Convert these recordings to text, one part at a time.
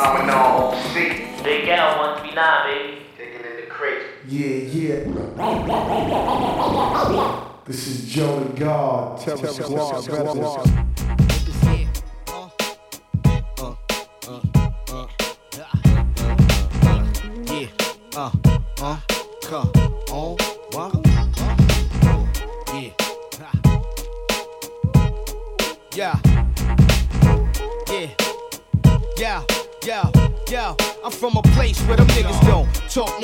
I'm a known OC. Big L, 139, baby. Digging in the crate. Yeah, yeah. This is Joe God. Tell the squad, squad.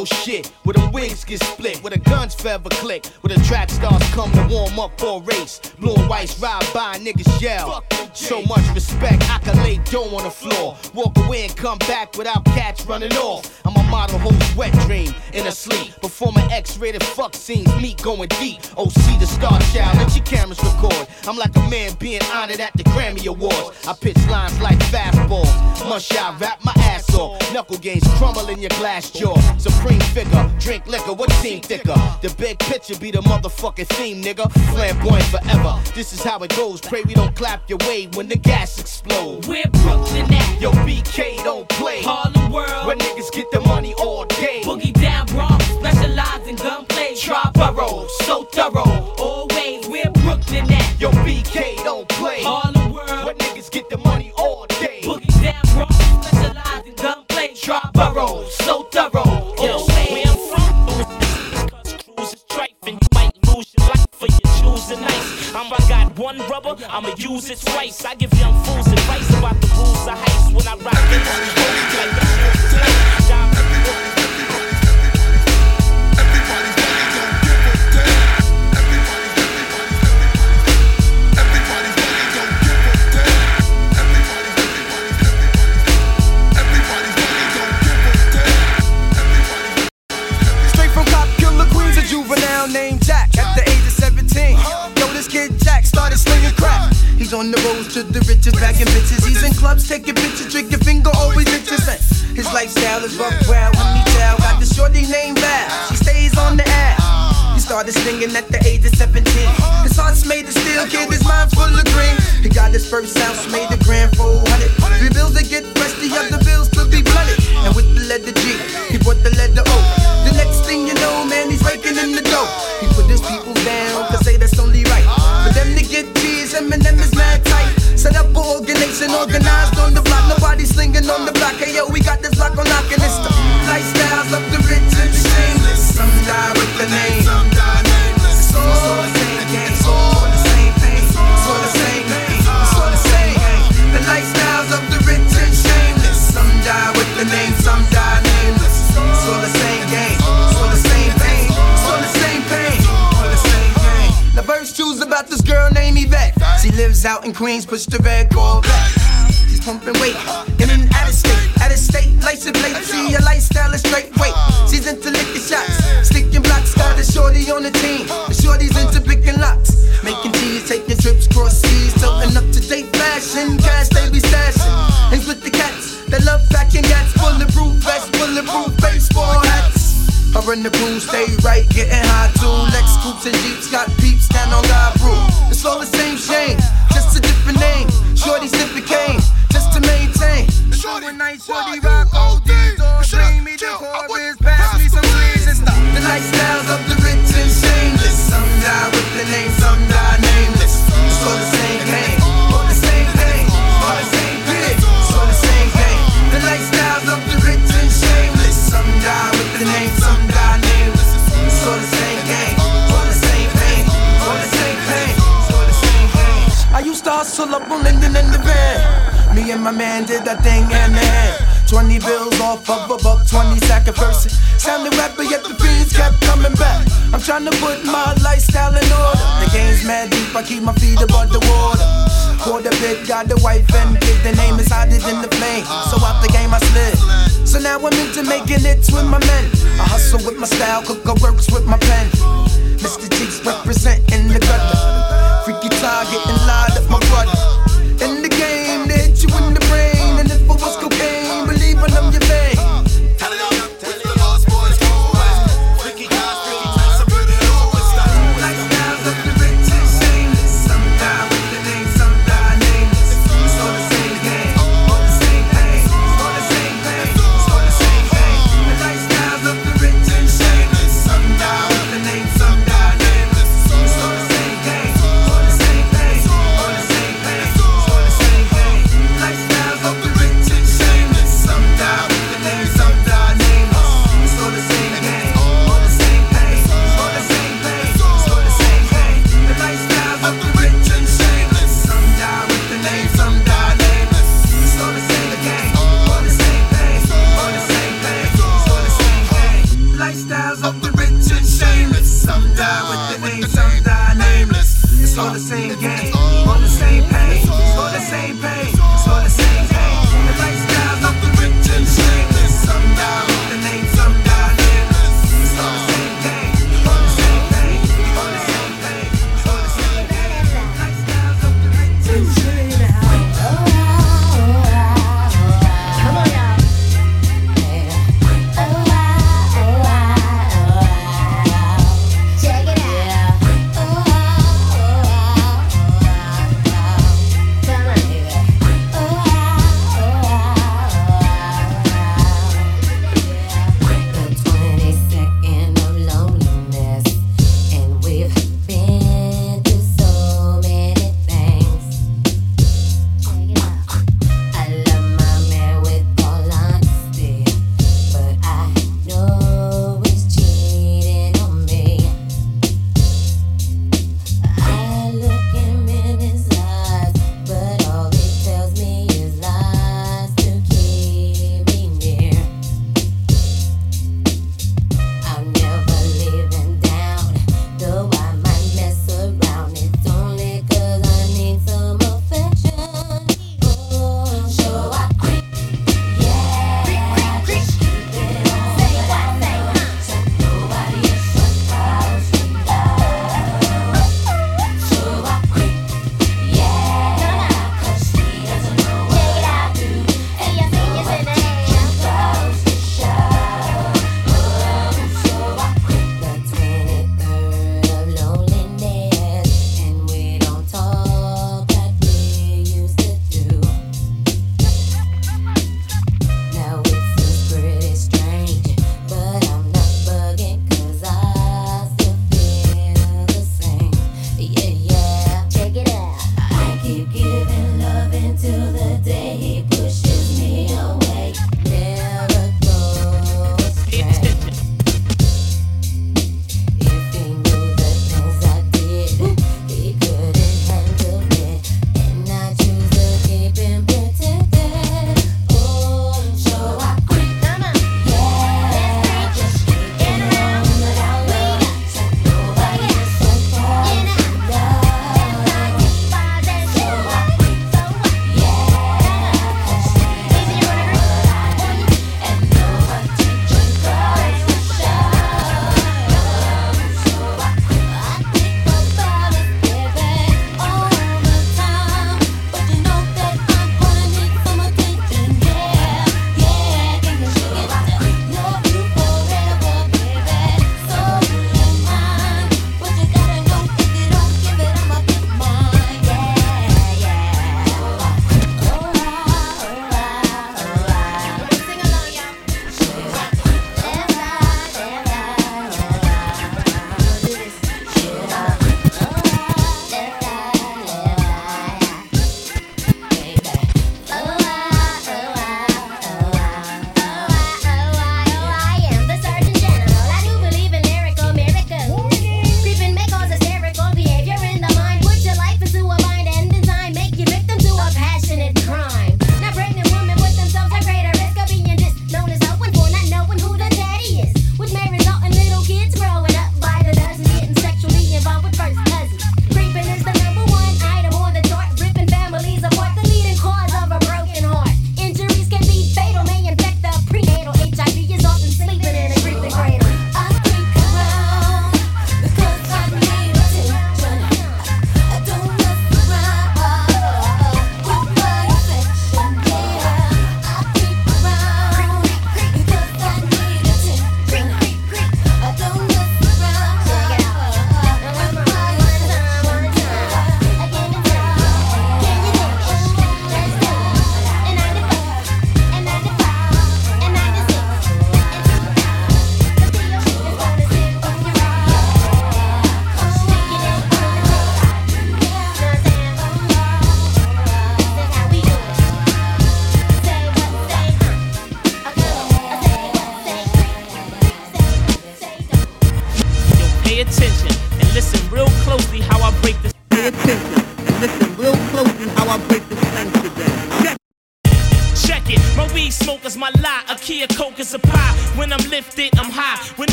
No shit. Where the wigs get split, where the guns forever click, where the track stars come to warm up for a race. Blue and whites ride by, niggas yell. So much respect, I can lay dough on the floor. Walk away and come back without cats running off. I'm a model who's wet dream in a sleep. Performing X-rated fuck scenes, me going deep. OC the star child, let your cameras record. I'm like a man being honored at the Grammy Awards. I pitch lines like fastball. Must I rap my ass off. Knuckle games crumble in your glass jaw. Supreme figure, drink liquor, what seem thicker? The big picture be the motherfucking theme, nigga. Flamboyant forever. This is how it goes. Pray we don't clap your way when the gas explodes. We're Brooklyn at? Yo, BK don't play. Harlem World. Where niggas get the money all day. Boogie down Bronx, specialize in gunplay. Try burrow, so thorough. Always we're Brooklyn at? Yo, BK don't play. Harlem World. Where niggas get the money all day. Boogie down Bronx, specialize in gunplay. Try burrow, so thorough. One rubber, I'ma use it twice. I give young fools advice about the rules of heist when I rock street like juvenile named Jack started slinging crack. He's on the road to the riches, bagging bitches. He's in clubs, taking pictures, drinking finger, always interesting. His lifestyle is rough, wild, let me tell. Got the shorty named Val, she stays on the air. He started singing at the age of 17. His heart's made of steel, kid, his mind full of green. He got his first house, made a grand 400. Three bills to get fresh, the other bills to be blunted. And with the letter G, he brought the letter O. The next thing you know, man, he's raking in the dough. Set up an organization, organized on the block. Nobody slinging on the block. Hey yo, we got this lock on lock, and it's the lives out in Queens, push the red Corvette. She's pumping weight in an out of state, out of state, license plate. See her lifestyle is straight weight. She's into licking shots, sticking blocks. Got a shorty on the team. The shorty's into picking locks, making teas, taking trips cross seas, toting up to date fashion. Cash they be stashing. With the cats that love packing gats, bulletproof vests, bulletproof baseball hats. Her and the crew stay right, getting high too. Lex scoops and jeeps got peeps stand on God rule. It's all the same shame, just a different name. Shorty sipping cane, just to maintain. Shorty night, shorty rock, OD, hustle up on Linden in the van. Me and my man did that thing hand to hand. 20 bills off of a buck, 20 sack of person. Sounded rapper, yet the fiends kept coming back. I'm trying to put my lifestyle in order. The game's mad deep, I keep my feet above the water. Quarter bit, got the wife and kid. The name is hotter than the flame. So out the game I slid. So now I'm into making it with my men. I hustle with my style, cook works with my pen. Mr. Cheeks representing the gutter. Freaky and lied up my brother.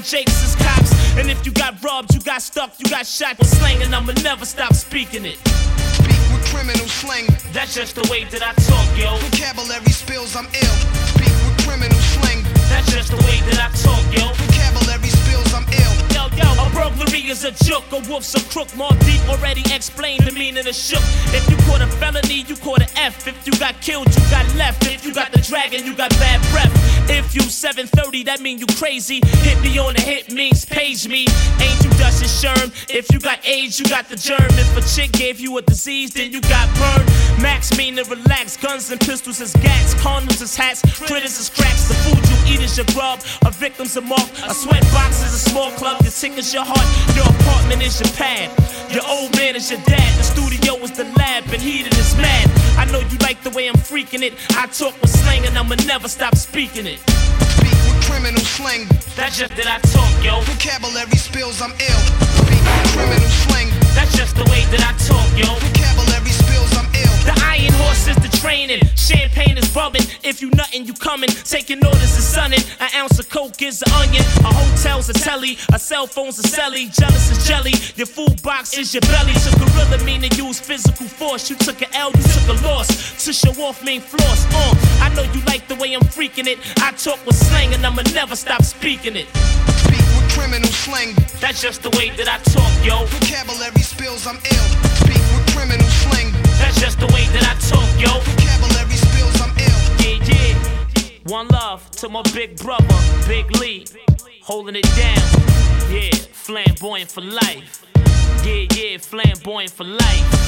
And jakes is cops. And if you got robbed, you got stuck, you got shot with slang, and I'ma never stop speaking it. Speak with criminal slang. That's just the way that I that mean you crazy. Hit me on the hit means page me. Ain't you Dustin Sherm? If you got AIDS, you got the germ. If a chick gave you a disease, then you got burned. Max mean to relax. Guns and pistols is gats. Condoms is hats. Critters is cracks. The food you eat is your grub. A victim's a mark. A sweat box is a small club. Your tick is your heart. Your apartment is your pad. Your old man is your dad. The studio is the lab. And heated is mad. I know you like the way I'm freaking it. I talk with slang and I'ma never stop speaking it. Criminal slang. That's just that I talk, yo. Vocabulary spills, I'm ill. Speak criminal slang. That's just the way that I talk, yo. Vocabulary spills, I'm ill. The iron horse is the training. Champagne is bubbling. If you nothing, you coming. Taking orders is sunning. An ounce of coke is an onion. A hotel's a telly. A cell phone's a celly. Jealous is jelly. Your food box is your belly. To gorilla meaning use physical force. You took an L, you took a loss. To show off mean floss. Uh, I know you like the way I'm freaking it. I talk with slang and I'ma never stop speaking it. Speak with criminal slang. That's just the way that I talk, yo. Vocabulary spills, I'm ill. Speak with criminal slang. To my big brother, Big Lee. Holding it down. Yeah, flamboyant for life. Yeah, yeah, flamboyant for life.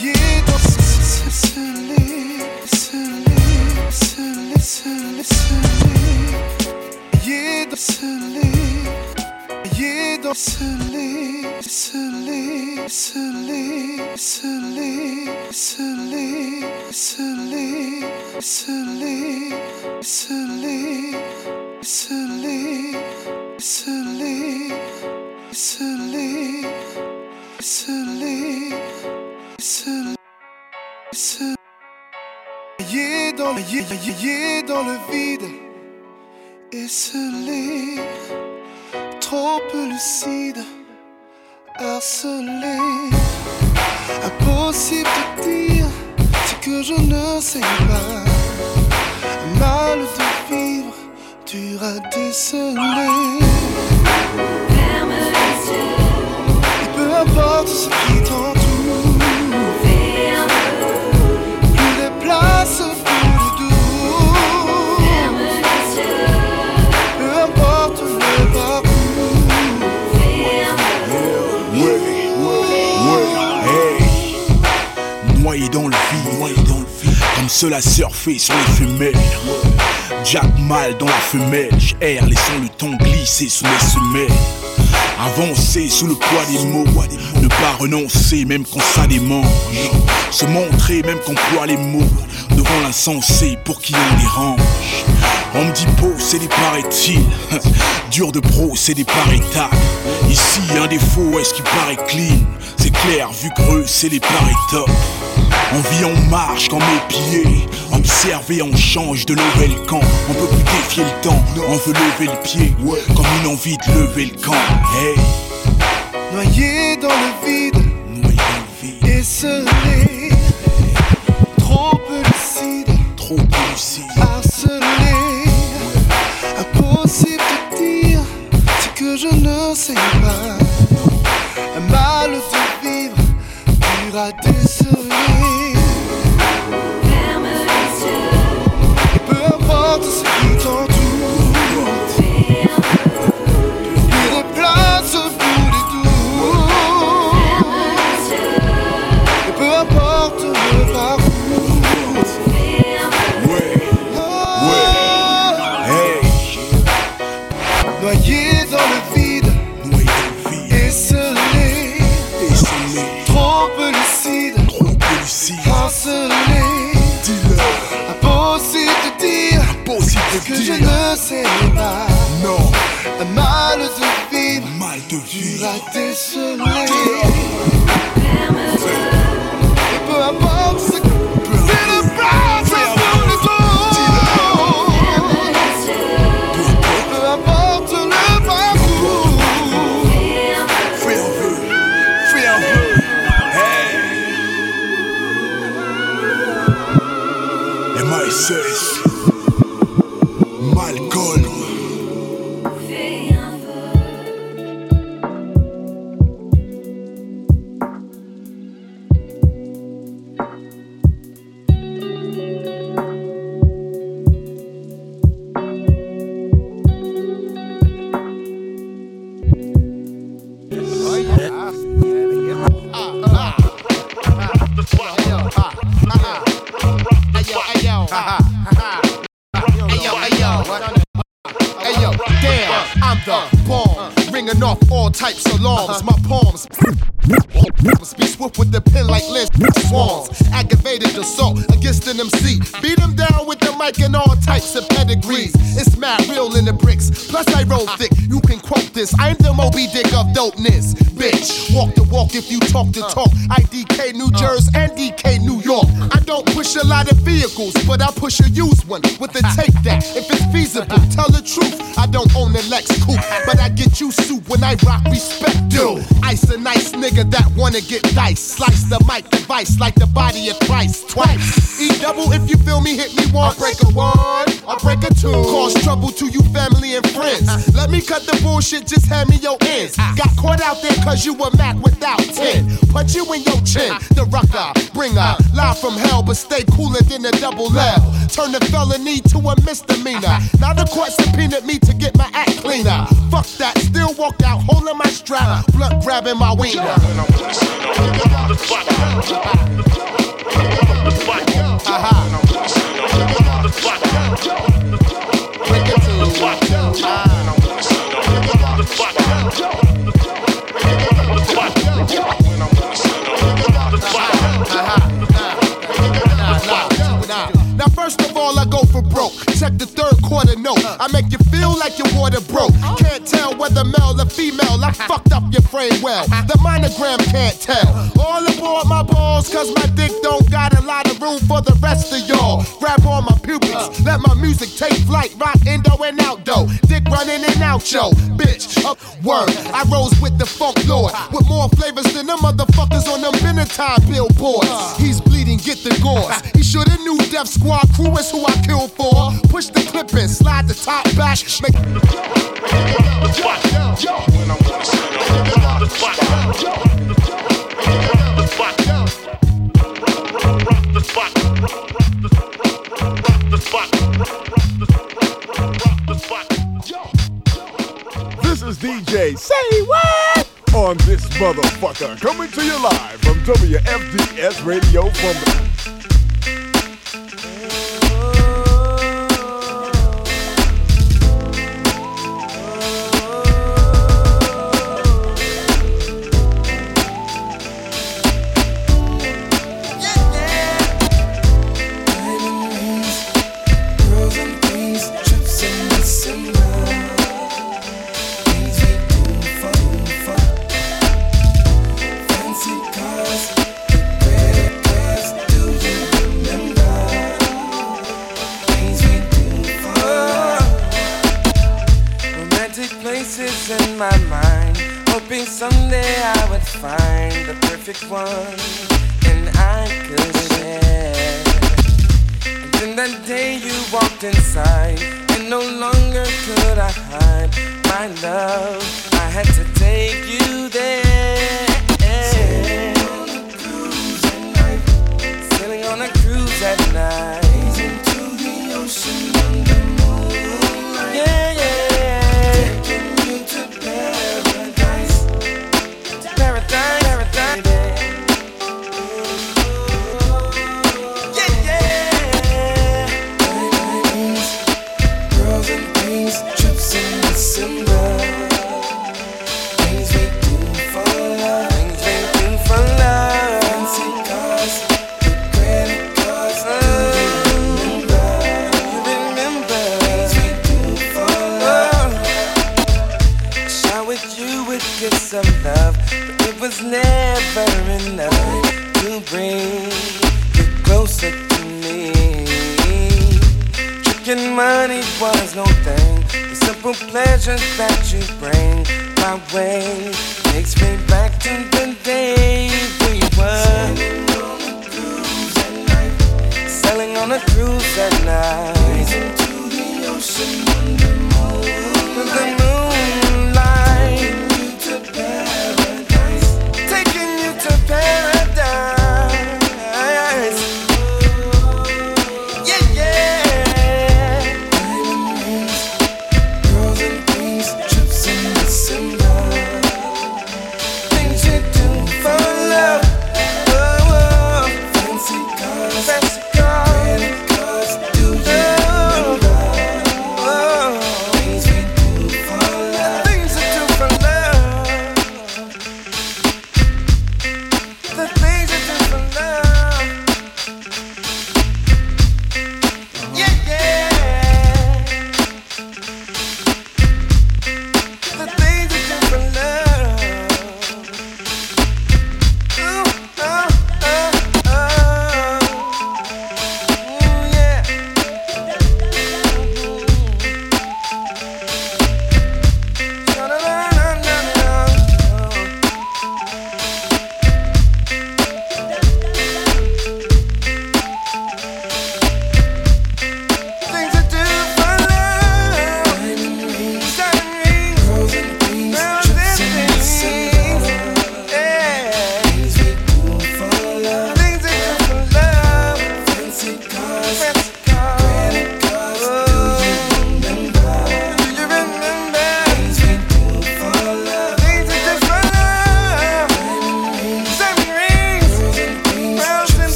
Yeah, Suddenly, suddenly, suddenly. Dans le, yeah, dans le vide, esselé, trop lucide, harcelé. Impossible de dire ce que je ne sais pas. Mal de vivre, dur à déceler. Et peu importe ce qui t'entoure. Dans le vide, dans le vide. Comme cela surfer sur les femelles. Jack mal dans la femelle, j'erre, laissant le temps glisser sous mes semelles. Avancer sous le poids des mots, ne pas renoncer même quand ça démange. Se montrer même quand ploie les mots, devant l'insensé pour qui on dérange. On me dit des paraît-il. Dur de pro, c'est des par étapes. Ici, un défaut, est-ce qui paraît clean? C'est clair, vu creux, c'est pareils top. On vit, on marche comme mes pieds. Observer, on change de lever le camp. On peut plus défier le temps, on veut lever le pied. Comme une envie de lever le camp. Hey, Noyé dans le vide, noyé dans le vide, esselé, trop lucide, trop lucide. harcelé. Impossible de dire ce que je ne sais pas. Un mal de vivre, dur à déceler. shit just had me your ends. Got caught out there cause you were Mac without 10. Put you in your chin, the rucker, bring. Live from hell, but stay cooler than a double L. Turn the felony to a misdemeanor. Now the court subpoenaed me to get my act cleaner. Fuck that, still walk out, holding my strap, blunt grabbing my wiener. Instagram can't tell. All aboard my balls, cause my dick don't got a lot of room for the rest of y'all. Grab all my pupils, let my music take flight, rock indo and out though. Dick running and out, yo. Bitch, up word. I rose with the funk lord, with more flavors than the motherfuckers on them Benetton billboards. He's bleeding, get the gauze. He should have knew Death Squad crew is who I kill for. Push the clippin', slide the top back, make. Yo, yo, yo. When I'm gonna this is DJ Say What? On this motherfucker coming to you live from WFDS Radio from one.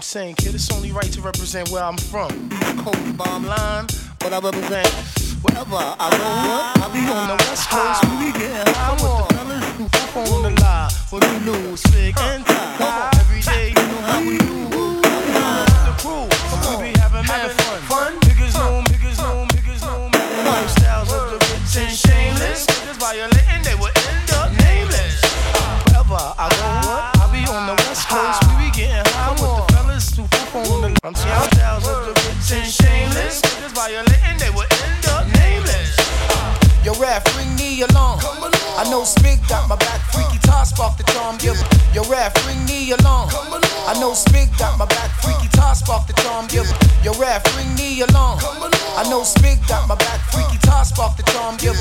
I'm saying, kid, it's only right to represent where I'm from. Cold bomb line, but I represent wherever I go. What? I be on the West Coast, we be high with the fellas who fuck on the line for we new, big and tie. Every day, you know how we do. The crew, we be having mad fun. fun. Niggas know, niggas know, niggas know, man. Lifestyles of the rich and shameless. Niggas violating, they would end up nameless. Wherever I go. violating, they will end up nameless. Yo, ref, bring me along. I know Spigg got my back, freaky uh. tie spark the charm. giver. yo, ref, bring me along. I know Spigg got my back, freaky uh. tie spark the charm. giver. yo, ref, bring me along. I know Spigg got my back, Freaky Tah spark the charm. giver.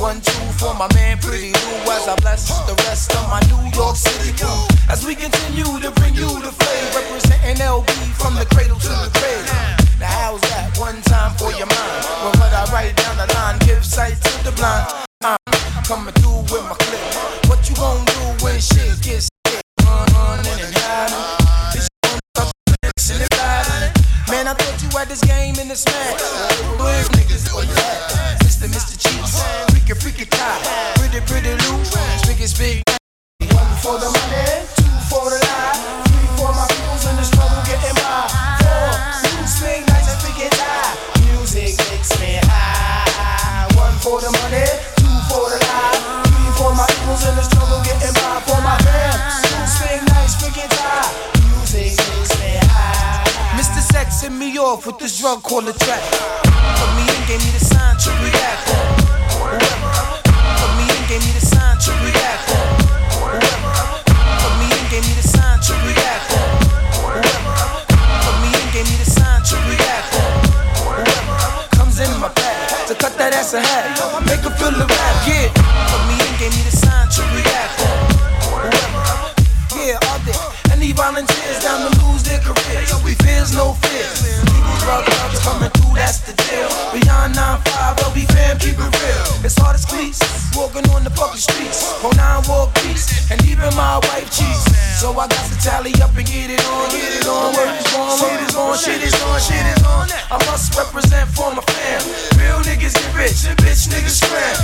one, two for my man, pretty new as I bless uh. the rest of my New York City crew. As we continue to bring you the flame, representing LB from the cradle to the grave. Now how's that? One time for your mind. When what I write down the line, give sight to the blind. I'm coming through with my clip. What you gonna do when shit gets sick? Running and hiding. Man, I thought you had this game in the smash. Big niggas, where you? Mr. Mr. Cheeks, freaky Freaky Tah, pretty pretty Lou, biggest big. One for the money, off with this drug called track. Put me in, gave me the sign to react. Whoever put me in, gave me the sign to react. Whoever put me in, gave me the sign to react. Whoever put me in, gave me the sign to react. Whoever comes in my to cut that ass a make her feel the rap, yeah. Put me in, gave me the sign to react. Whoever, yeah, all there. Any volunteers down to lose their careers? We fears no fears. That's the deal. Beyond 9-5, LB fam, keep it real. It's hard as cleats, walking on the fucking streets. On nine walk beats, and even my wife cheats. So I got to tally up and get it on, get it on. Word is on, word is on, shit is on, shit is on. I must represent for my fam. Real niggas get rich, and bitch niggas scram.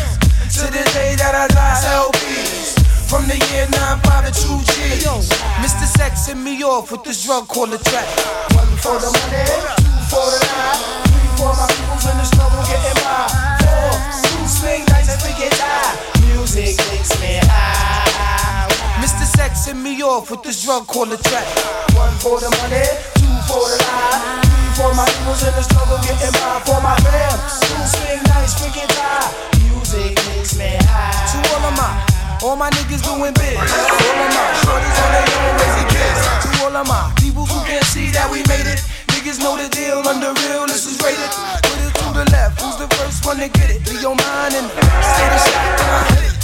To the day that I die, LBs. From the year 95 to 2 G's. Mr. Sex sent me off with this drug called a track. One for the money, two for the lie, three for my peoples in the struggle getting by. Four, two swing nights and forget die. Music makes me high. Mr. Sex sent me off with this drug called the track. One for the money, two for the lie, three for my peoples in the struggle getting by. For my fam, two swing nights forget die. All my niggas doing big. All of my shorties on their own raising kids. To all of my people who can't see that we made it. Niggas know the deal, under real, this is rated. Put it to the left, who's the first one to get it? Be your mind and stay the shot when I hit it.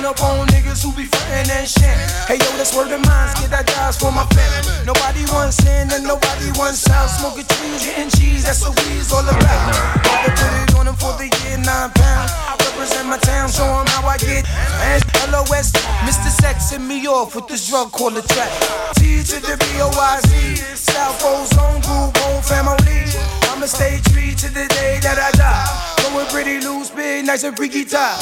Run up on niggas who be frontin' and shit. Hey yo, that's word of mine, get that jobs for my family. Nobody wants in and nobody wants out. Smoking trees, getting cheese, that's what we's all about. Gotta put it on them for the year, nine pounds. I represent my town, show 'em how I get. And LOS, Mr. Sex sent me off with this drug called the track. T to the B-O-Y-Z, South Coast Zone Group, whole family. I'ma stay true to the day that I die. Going pretty loose, big, nice and Freaky Tah.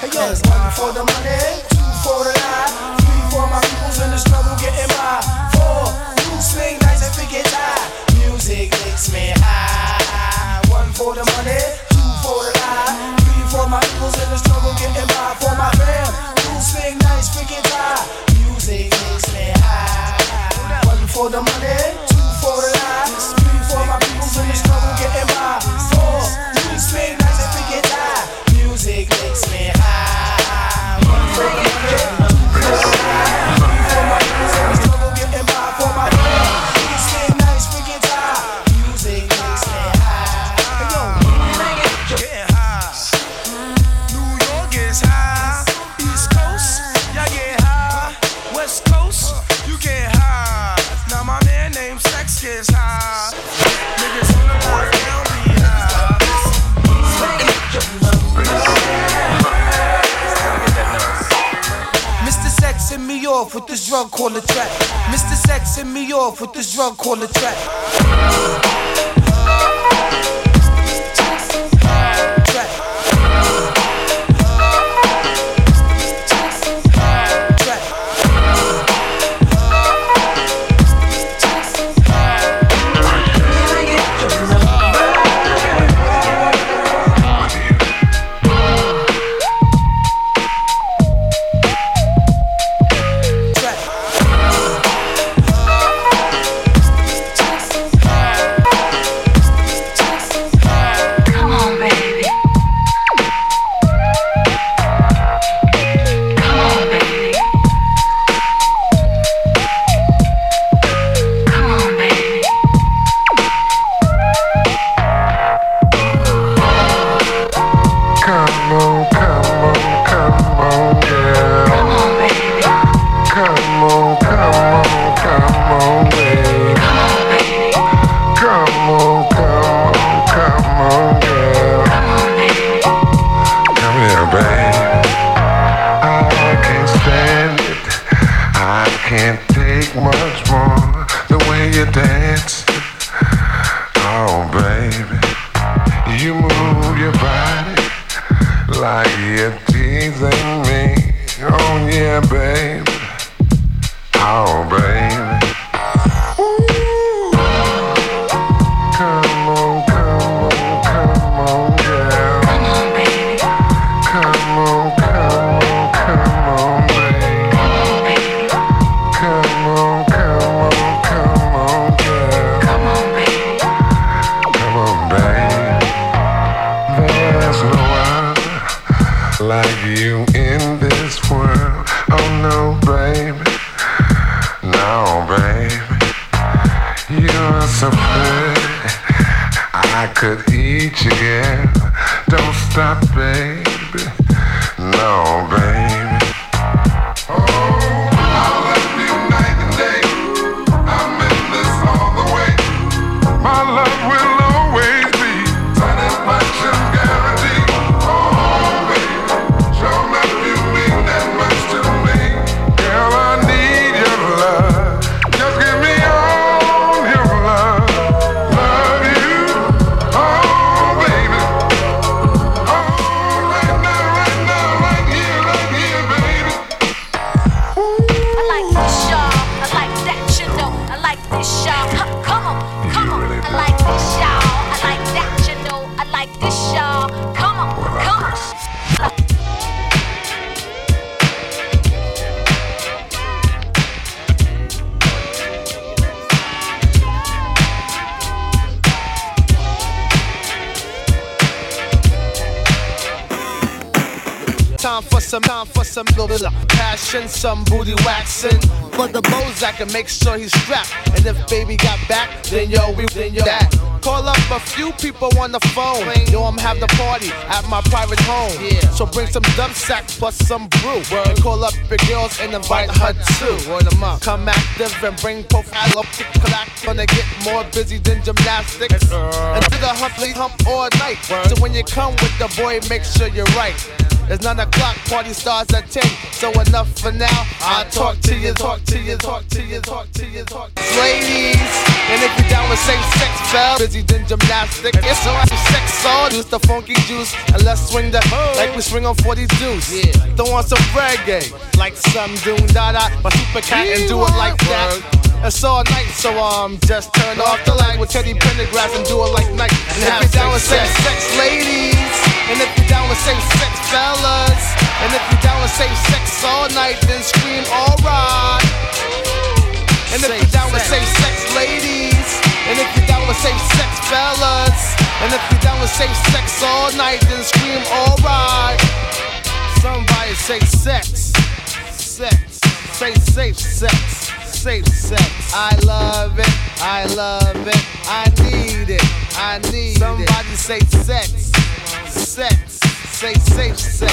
Hey yo, one for the money, two for the lie, three for my peoples in the struggle getting by. Four, you swing nice and Freaky Tah. Music makes me high. One for the money, two for the lie, three for my peoples in the struggle getting by. For my fam, you swing nice Freaky Tah. Music makes me high. One for the money, two for the lie, three for my peoples in the struggle getting by. Four, you swing nice and Freaky Tah. Music makes me high. Off with this drug called the track. Mr. Sex sent me off with this drug called the track. babe. I can't stand it. I can't some dump sack plus some brew. And call up your girls and invite her too. Word 'em up. Come active and bring profile up to collect. Gonna get more busy than gymnastics. And do the humply hump all night. So when you come with the boy, make sure you're right. It's nine o'clock, party starts at ten. So enough for now. I'll talk to you, talk to you, talk to you, talk to you, talk to you. Ladies, and if you down with same sex, fell busy than gymnastics. It's so I'm sex all use the funky juice and let's swing that like we swing on 40 juice. Yeah. Throw on some reggae, like some doom da da, my super cat and do it like that. It's all night, so um, just turn off the light with Teddy Pendergrass and do it like night. And you down with same sex, ladies, and if you down with same sex, fellas, and if you down with same sex all night, then scream alright. And if you down with same sex, ladies, and if you down with same sex, fellas, and if you down with same sex all night, then scream alright. Somebody say sex, sex, say safe sex, safe sex. I love it, I love it, I need it, I need Somebody it. Somebody say sex, sex, say safe sex,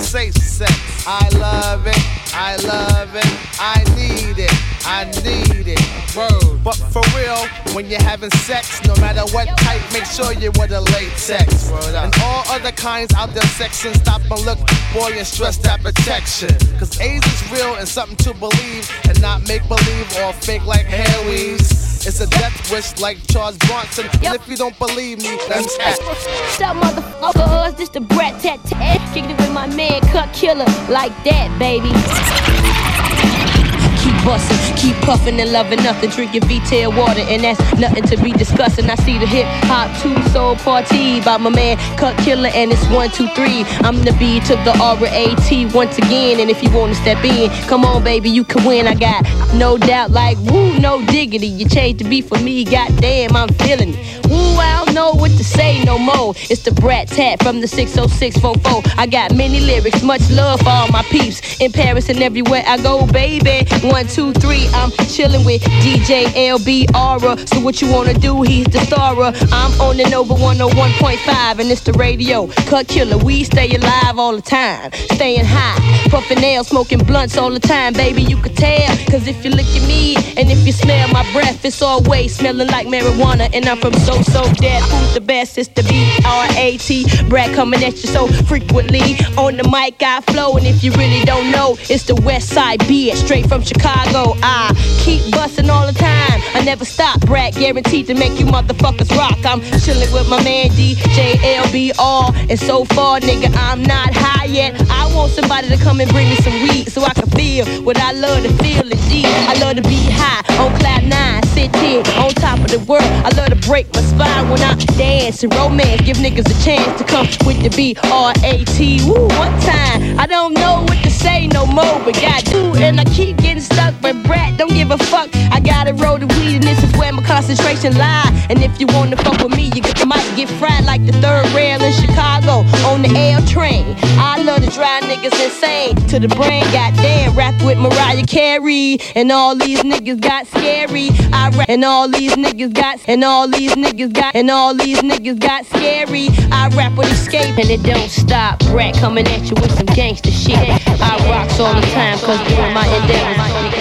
safe sex. I love it, I love it, I need it, I need it. Word. But for real, when you're having sex, no matter what type, make sure you're with a latex. And all other kinds out there sexing, stop and look, boy, and stress that protection. Cause AIDS is real and something to believe, and not make believe or fake like Harry's. It's a death wish like Charles Bronson. And if you don't believe me, that's that. Stop motherfuckers, this the brat tat tat. Kicking it with my man Cut Killer like that, baby. Keep bustin', keep puffin' and loving nothing. Drinking V-tail water, and that's nothing to be discussing. I see the hip hop two soul party by my man Cut Killer, and it's one, two, three. I'm the B to the R A T once again. And if you wanna step in, come on, baby, you can win. I got no doubt, like woo, no diggity. You changed the beat for me, goddamn, I'm feeling it. Woo, know what to say no more. It's the brat tat from the 60644. I got many lyrics, much love for all my peeps in Paris and everywhere I go, baby. One, two, three, I'm chilling with DJ LB Aura. So what you wanna do? He's the starer. I'm on the Nova 101.5 and it's the radio. Cut killer, we stay alive all the time. Staying high, puffing nails, smoking blunts all the time, baby. You could tell, cause if you look at me and if you smell my breath, it's always smelling like marijuana. And I'm from so, so dead Who's the best? It's the B-R-A-T. Brad coming at you so frequently. On the mic, I flow, and if you really don't know, it's the West Side B, straight from Chicago. I keep busting all the time. I never stop. Brad guaranteed to make you motherfuckers rock. I'm chilling with my man DJLBR, and so far, nigga, I'm not high yet. I want somebody to come and bring me some weed so I can feel what I love to feel. Indeed, I love to be high on cloud nine, sit here on top of the world. I love to break my spine when I dance and romance. Give niggas a chance to come with the B R A T. Woo, one time. I don't know what to say no more, but got do, and I keep getting stuck. But Brat don't give a fuck. I gotta roll the weed, and this is where my concentration lie. And if you wanna fuck with me, you might get fried like the third rail in Chicago on the L train. I love to drive niggas insane to the brain. Goddamn, rap with Mariah Carey, and all these niggas got scary. I rap, and all these niggas got, and all these niggas got, and all these niggas got scary. I rap with escape, and it don't stop. Brat coming at you with some gangster shit. I rocks all the time, cause doing my endeavors.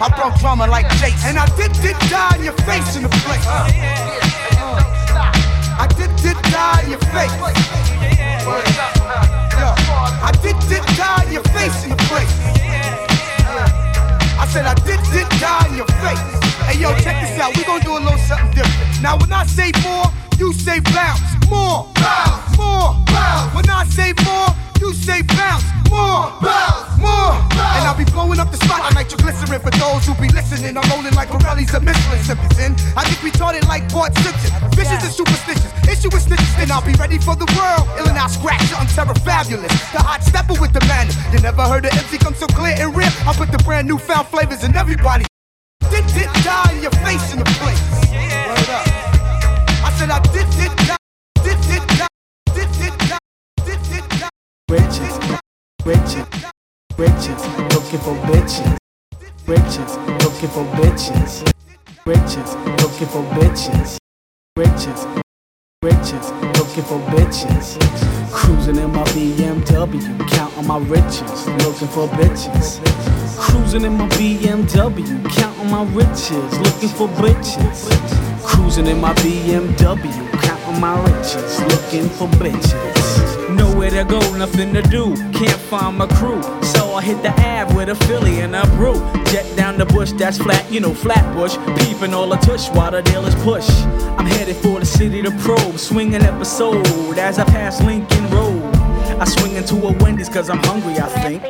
I brought drama like Jace. And I did, did die in your face in the place. I did, did die in your face. Yeah. I did, did die in your face in the place. I said I did, did die in your face. Hey yo, check this out. We gonna do a little something different. Now when I say more, you say bounce. More, bounce, more, bounce. When I say more, you say bounce. More, bounce, more. And I'll be blowing up the spot like nitroglycerin for those who be listening. I'm rolling like Pirelli's a Michelin Simpson. I think we taught it like Bart Simpson. Vicious and superstitious. Issue with snitches, And I'll be ready for the world. Ill and I'll scratch it on terror fabulous. The hot stepper with the man. You never heard an MC come so clear and real. I put the brand new found flavors in everybody. Did did die in your face in the place. Word up. I said I did did die. Did did die. Did did die. Did did die. Riches, riches, riches, looking for bitches. Riches, looking for bitches. Riches, looking for bitches. Riches, riches, looking for bitches. Cruising in my BMW, counting my riches, looking for bitches. Cruising in my BMW, counting my riches, looking for bitches. Cruising in my BMW, counting my riches, looking for bitches. Nowhere to go, nothing to do, can't find my crew. So I hit the Ave with a Philly and a brew. Jet down the bush, that's flat, you know, Flatbush. Peeping all the tush while the dealers push. I'm headed for the city to probe, swinging episode as I pass Lincoln Road. I swing into a Wendy's cause I'm hungry, I think.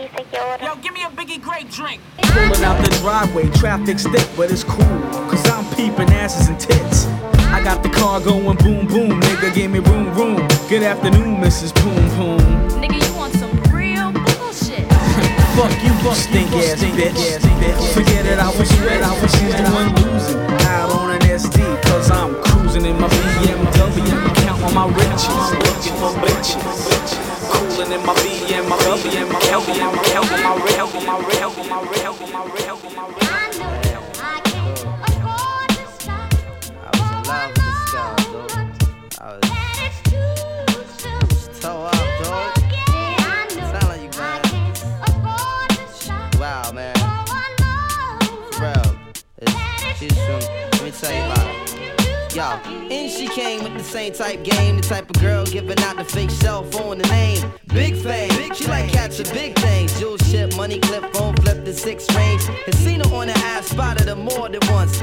Yo, give me a Biggie grape drink. Pulling out the driveway, traffic's thick, but it's cool. Cause I'm peeping asses and tits. I got the car going boom boom, nigga, give me room room. Good afternoon, Mrs. Poom Poom. Nigga, you want some real bullshit. Fuck you, you stink ass bitch. Forget it, I was red, I was she's the one losing. Out on an SD, cause I'm cruising in my BMW, counting on my riches, looking for bitches. Cooling in my BMW, counting my counting my ri- counting my ri- counting my ri- counting my ri- counting my Toe up, dog. Sound like you, man. Wow, man. For real. It's, she's from, let me tell you about her. Yo, and she came with the same type game, the type of girl giving out the fake cell phone, the name. Big fame, she like catching big things. Jewel ship, money clip, phone flip the six range. Her on the ass, spotted her more than once.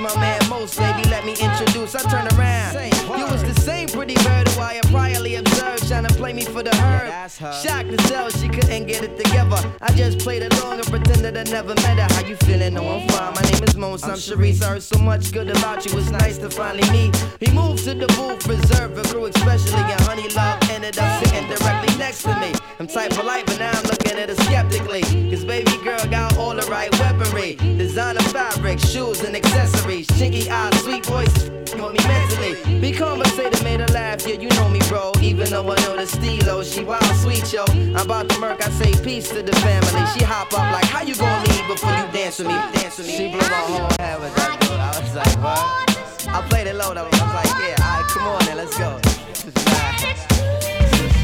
my man Most, baby. Let me introduce. I turn around. You was the same pretty bird who I priorly observed, trying to play me for the herb. Shocked to tell she couldn't get it together. I just played along and pretended I never met her. How you feeling? No, I'm fine. My name is Mos. I'm Sharice. I heard so much good about you. It's nice to finally meet. He moved to the booth, reserved for crew, especially and honey love ended up sitting directly next to me. I'm type polite, but now I'm looking at her skeptically. Cause baby girl got all the right weaponry. Designer fabric, shoes and accessories. Chinky eyes, sweet voice, got me mentally. Be conversated, made her laugh, yeah, you know me, bro. Even though I know the stilo, she wild sweet, yo. I'm about to murk, I say peace to the family. She hop up like, how you gonna leave before you dance with me? Dance with me. She blew my whole head with that dude. I was like, what? I played it low though. I was like, yeah, alright, come on then, let's go. This is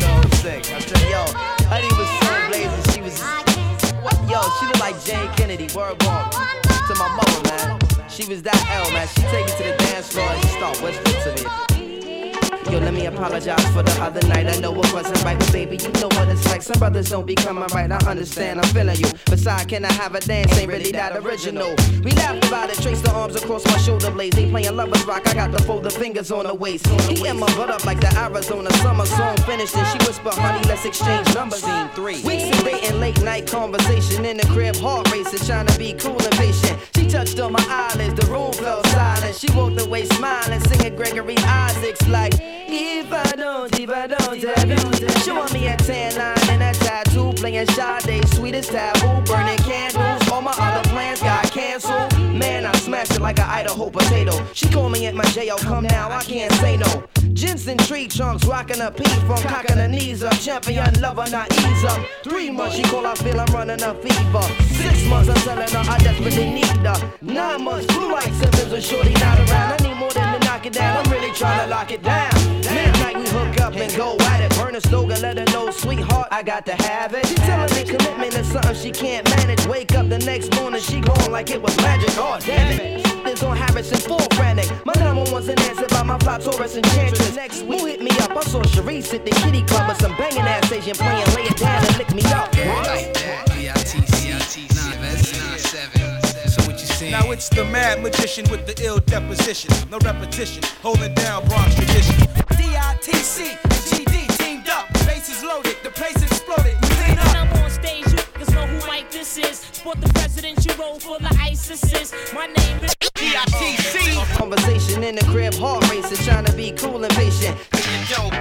so sick. I said, yo, honey was so blazing. She was, yo, she looked like Jane Kennedy. Word walk to my mother, man. She was that L, man. She take me to the dance floor and she start whispering to me. Yo, let me apologize for the other night. I know it wasn't right, but baby, you know what it's like. Some brothers don't be coming right. I understand, I'm feeling you. Besides, can I have a dance? Ain't really that original. We laughed about it, traced the arms across my shoulder blades. They playing lovers rock. I got to fold the fingers on the waist. He in my butt up like the Arizona summer song finished, and she whispered, "Honey, let's exchange numbers." Scene three. Weeks of dating, late night conversation in the crib, heart racing, trying to be cool and patient. Touched on my eyelids, the room fell silent. She walked away smiling, singing Gregory Isaacs like. If I don't, if I don't, if I don't. She want me a tan line and a tattoo, playing Sade, sweetest taboo, burning candles. All my other plans got canceled. Man, I smashed it like an Idaho potato. She called me at my jail, come now, I can't say no. Jensen tree trunks, rocking a P from cocking her knees up. Champion lover, not ease up. Three months, she call, I feel I'm running a fever. Six months, I'm telling her I desperately need her. Nine months, blue light symptoms with shorty not around. I need more than to knock it down, I'm really trying to lock it down. Midnight, we hook up and go at it. Burn a slogan, let her know, sweetheart, I got to have it. She telling me commitment is something she can't manage. Wake up the next morning, she gone like it was magic. Oh, damn it. This on Harrison, full frantic. My number one's an answer by my fly Taurus enchantress. Next, who hit me up? I saw Sharice at the kitty club with some banging ass Asian playing, lay it down and lick me up. Now it's the mad magician with the ill deposition. No repetition, holding down Bronx tradition. D-I-T-C, GD teamed up. Bases loaded, the place exploded. We clean When up. I'm on stage, you niggas know who Mike this is. Sport the president, you roll for the ISIS. My name is D-I-T-C. Conversation in the crib, heart racing, trying to be cool and patient. Don't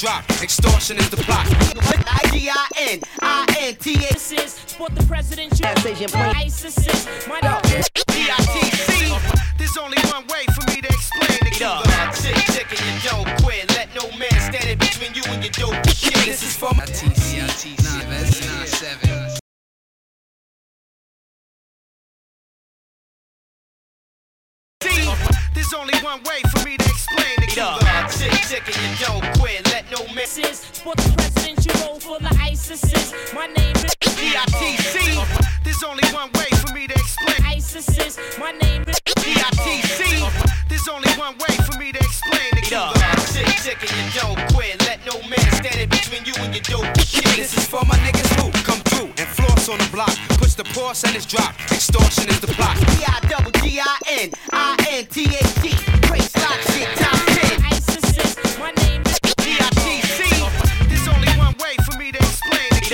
drop. Extortion is the plot. I-D-I-N-I-N-T-A. This is sport the president, you Ass ISIS. My name is D-I-T-C. There's only one way for me to explain it. Sick, sick, and you don't quit. Let no man stand in between you and your dope. This is for my T-C. There's only one way Sick, sick, and you don't quit. Let no man. This is sport the president, you roll for the ISIS. My name is D-I-T-C. There's only one way for me to explain. ISIS. My name is D-I-T-C. There's only one way for me to explain it. Sick, sick, and you don't quit. Let no man stand in between you and your dope. This is for my niggas who come through and floss on the block. Push the pause and it's drop. Extortion is the plot. D-I-double-G-I-N-I-N-T-A-T. Trace lock shit, top 10. ISIS. My name is D-I-T-C. There's only one way for me to explain it.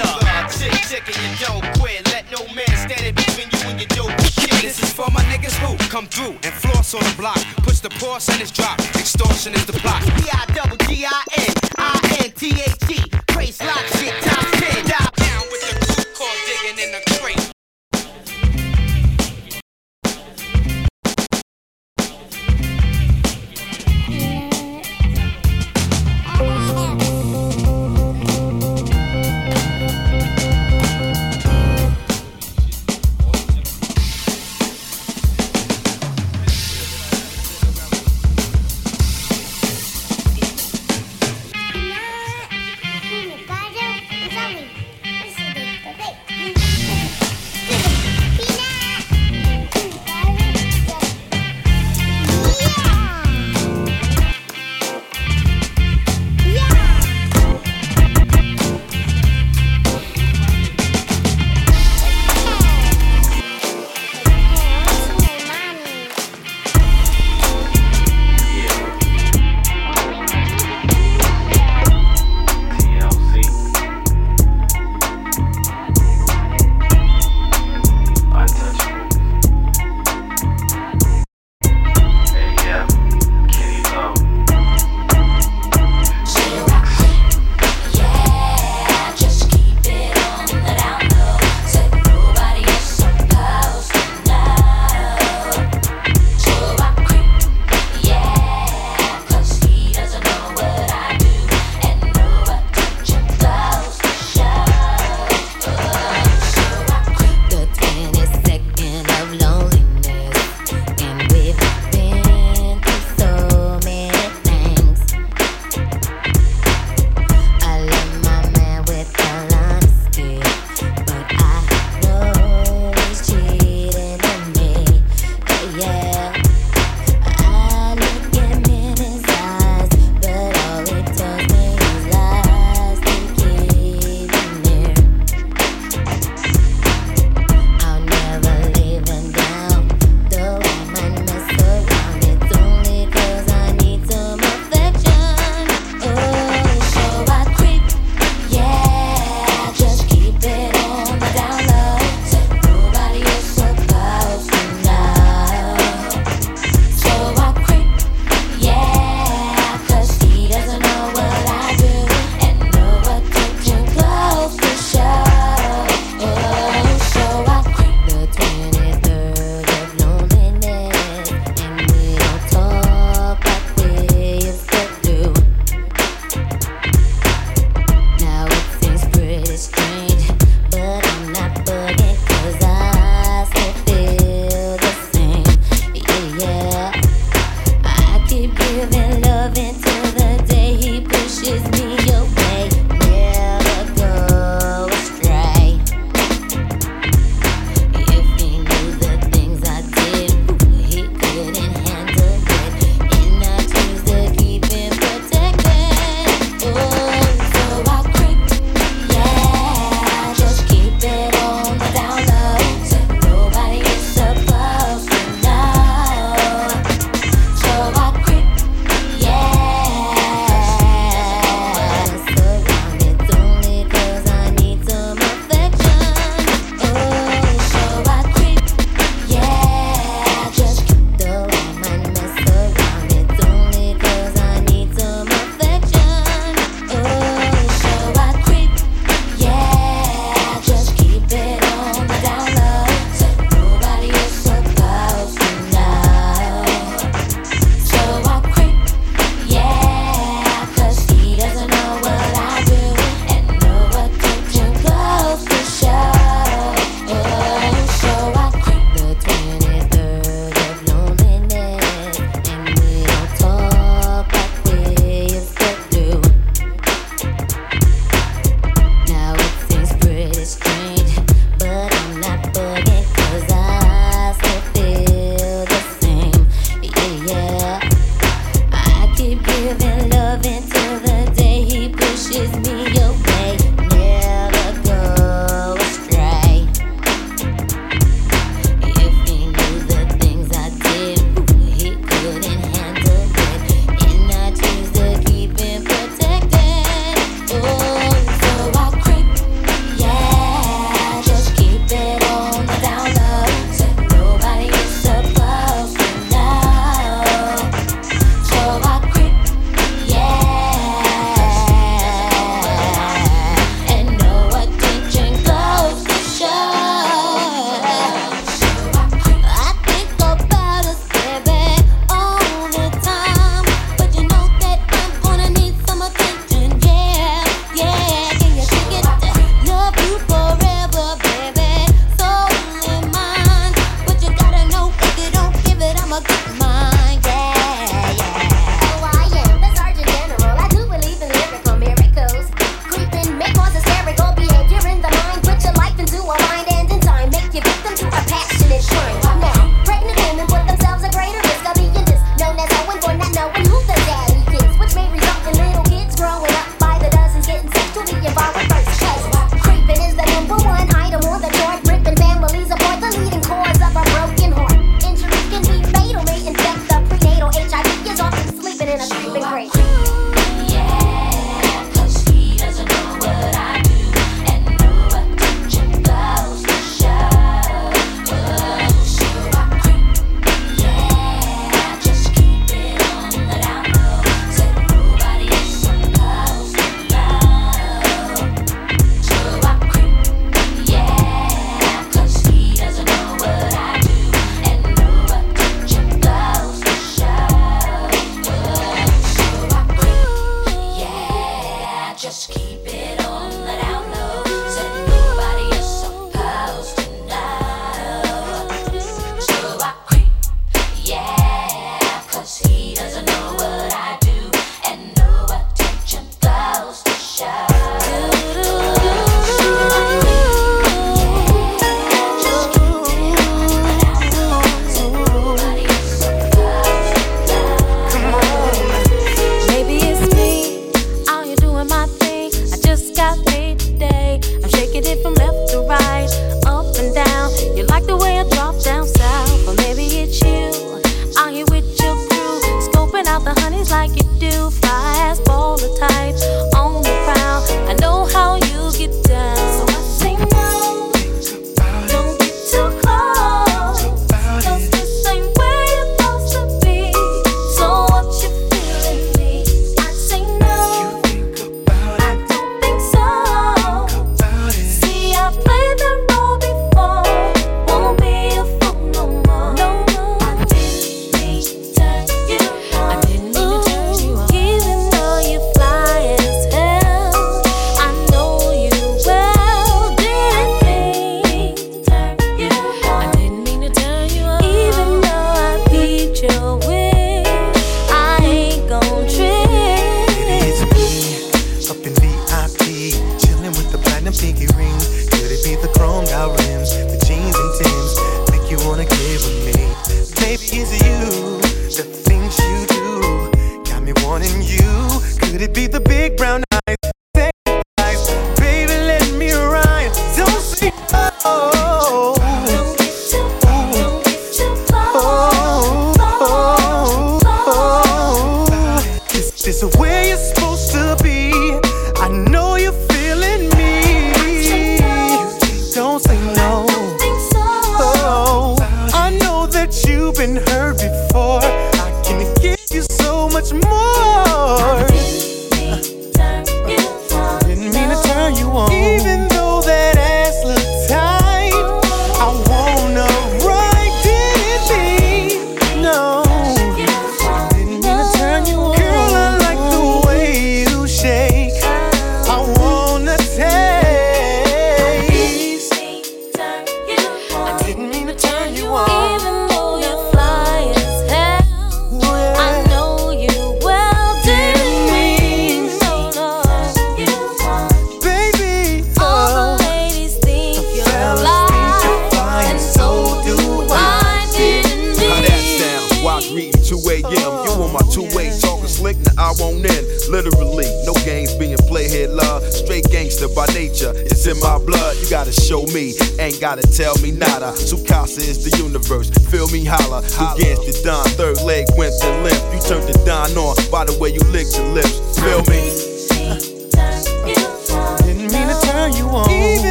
Sick, sick, and you don't quit. Let no man stand in between you and your dope. This is for my niggas who come through and floss on the block. Push the pause and it's drop. Extortion is the plot. D-I-double-G-I-N-I-N-T-A-T. Trace lock shit,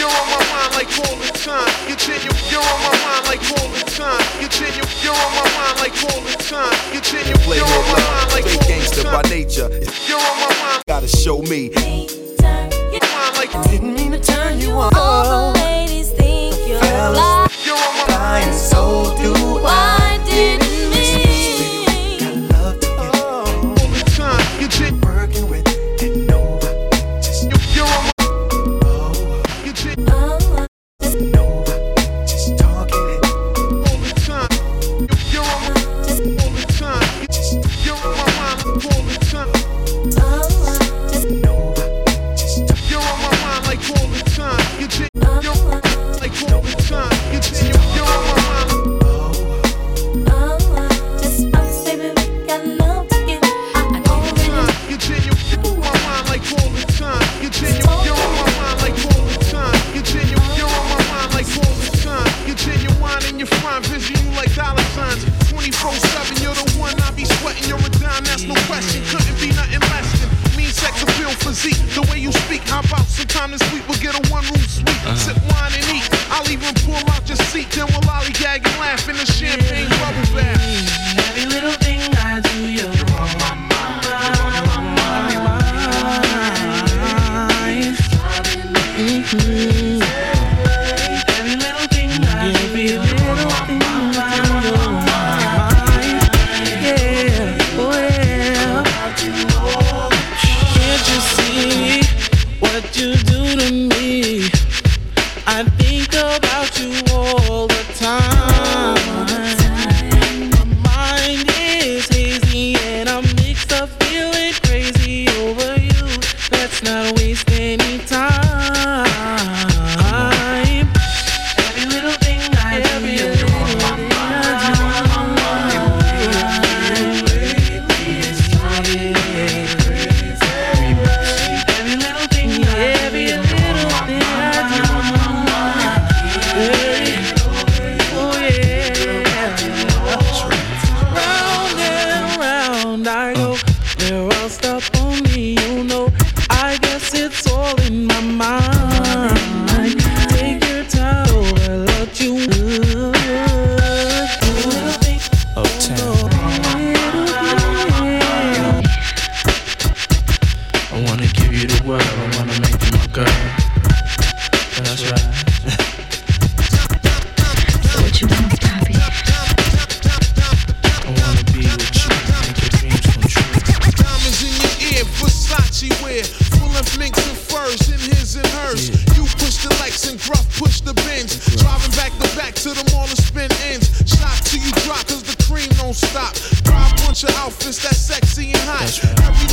You're on my mind like all the time. You Continue. You're on my mind like all the time. You Continue. You're on my mind like all the time. You Continue. You're on my mind like all the time. Gangster by nature. You're on my mind. Gotta show me minks and furs in his and hers. You push the likes and gruff push the bins. Driving back the back to the mall and spin ends. Shot till you drop cause the cream don't stop. Drive a bunch of outfits that's sexy and hot. Every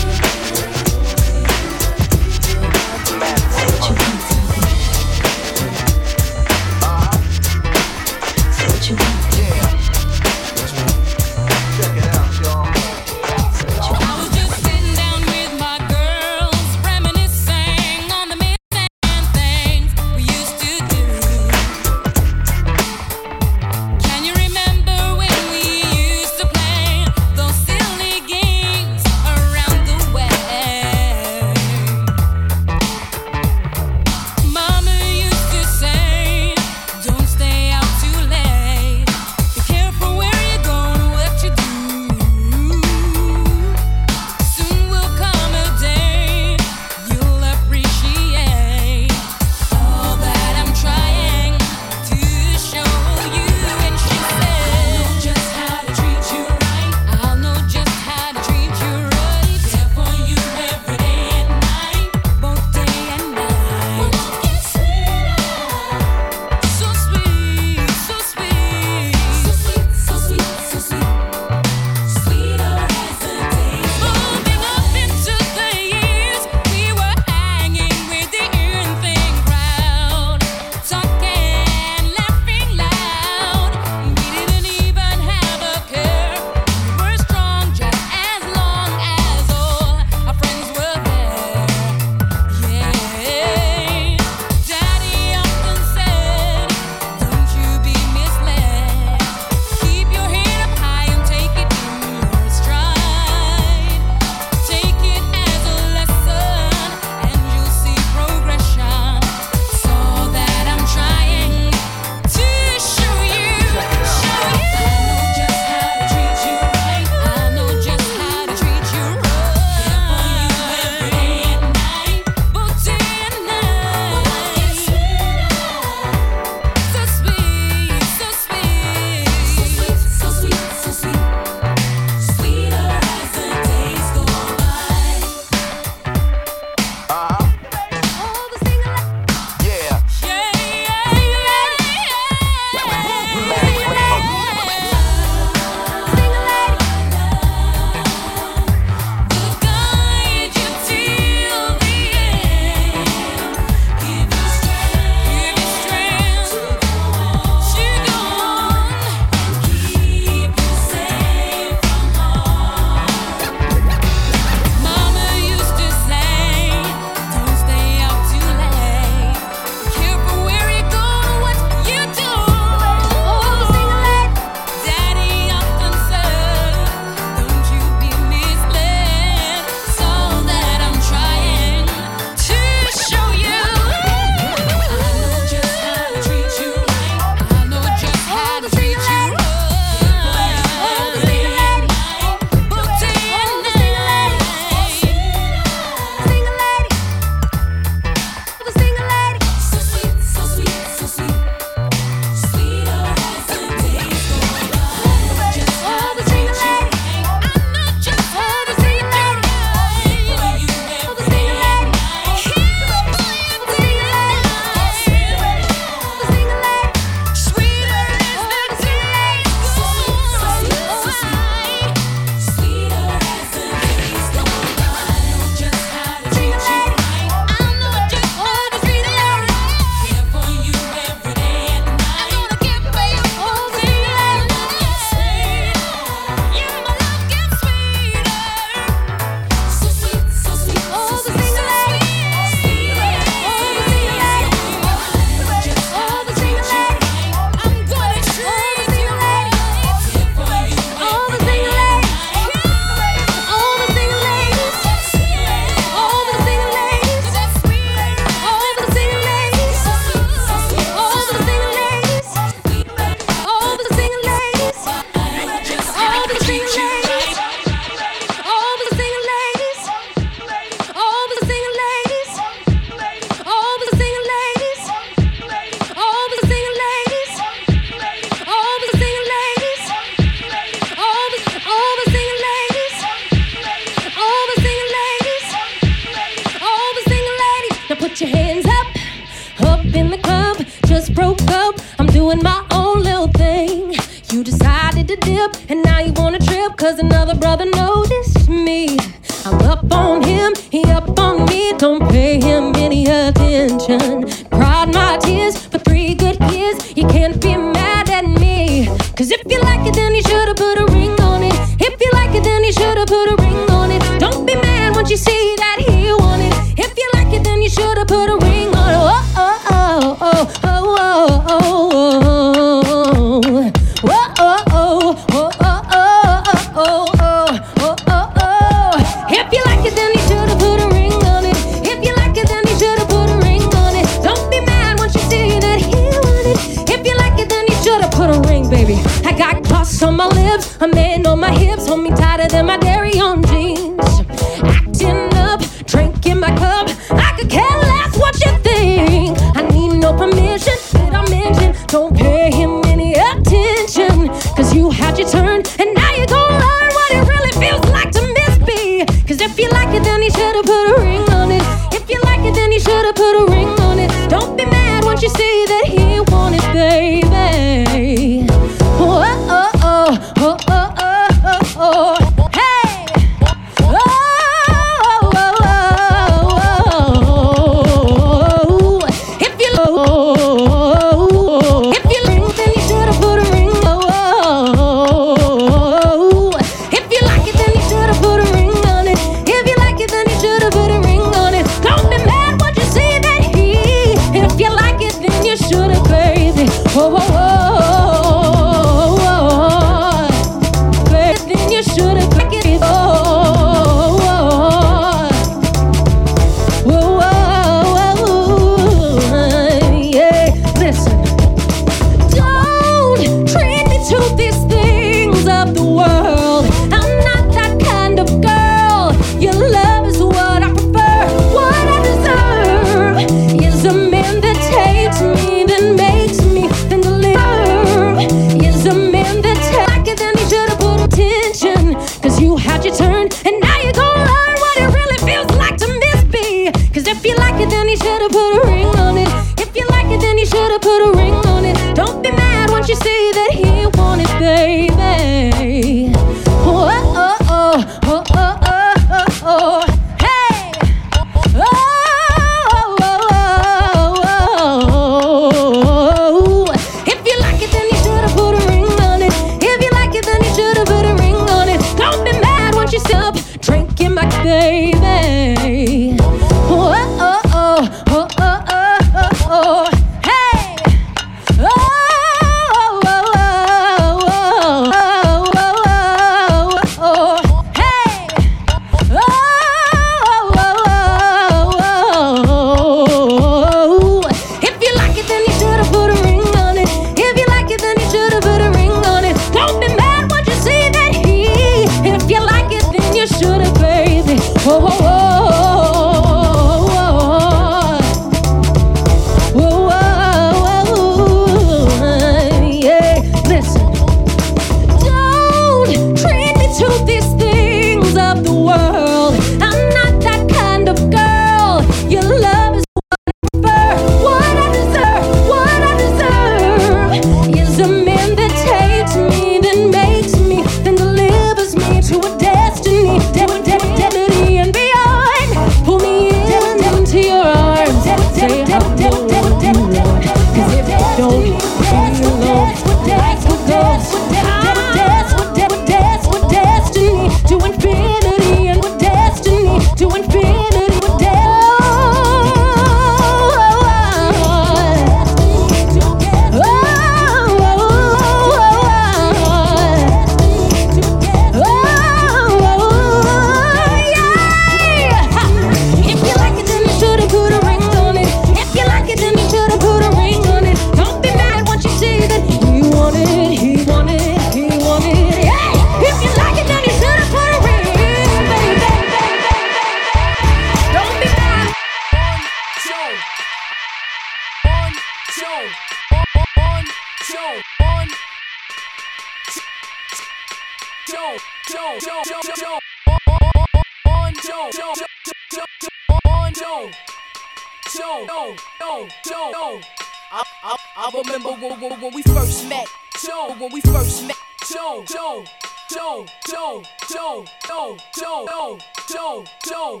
I, I, remember when, when, when we first met. Too, when we first met. Too, too, too, too, too, too, too, too, too,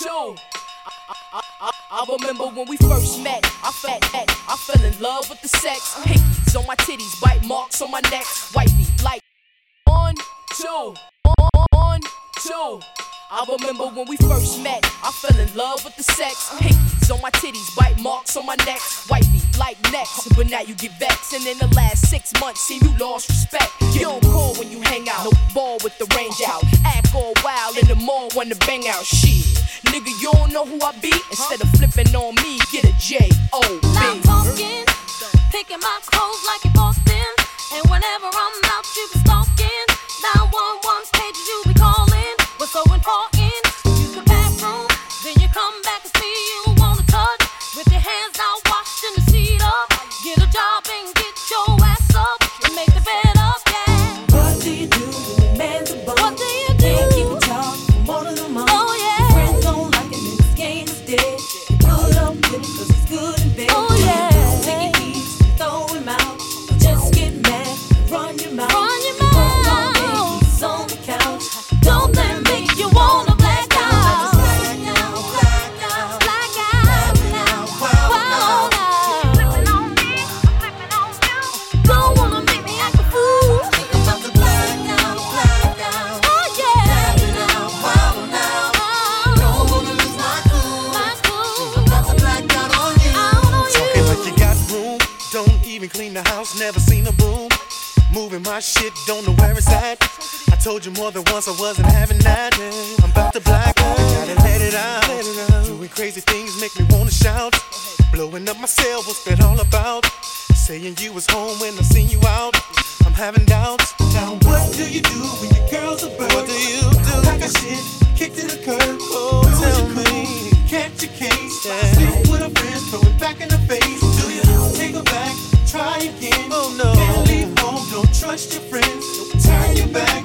too. I, I, I remember when we first met. I felt that I fell in love with the sex. Pinkies on my titties, bite marks on my neck. Wifey two, two. I remember when we first met. I fell in love with the sex. Pinkies on my titties, bite marks on my neck. Wifey like next, but now you get vexed. And in the last six months, see you lost respect. You don't call when you hang out, no ball with the range out. Act all wild in the mall when the bang out. Shit, nigga, you don't know who I be. Instead of flipping on me, get a J O B. talking, picking my clothes like bought them. And whenever I'm out, you be stalking. 911's pages you be calling. Told you more than once I wasn't having that. I'm about to black out, gotta let it out. Doing crazy things make me wanna shout. Blowing up my cell, what's that all about? Saying you was home when I seen you out. I'm having doubts. Now what do you do when your girl's a bird? What do you do? Pack a shit, kick to the curb. Oh, tell me. Catch a case, sleep with a friend, throw it back in the face. Do you take her back? Try again. Oh no. Can't leave home, don't trust your friends. Turn your back,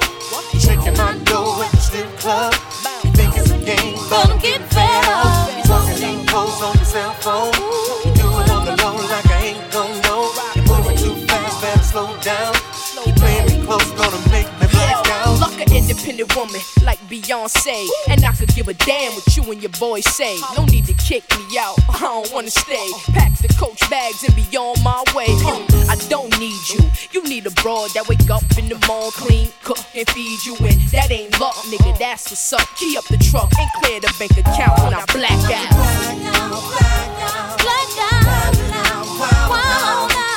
Beyonce. And I could give a damn what you and your boys say. No need to kick me out, I don't wanna stay. Pack the coach bags and be on my way. I don't need you. You need a broad that wake up in the morning, clean, cook, and feed you. And that ain't luck, nigga, that's what's up. Key up the truck and clear the bank account when I black out. Black out, wild out.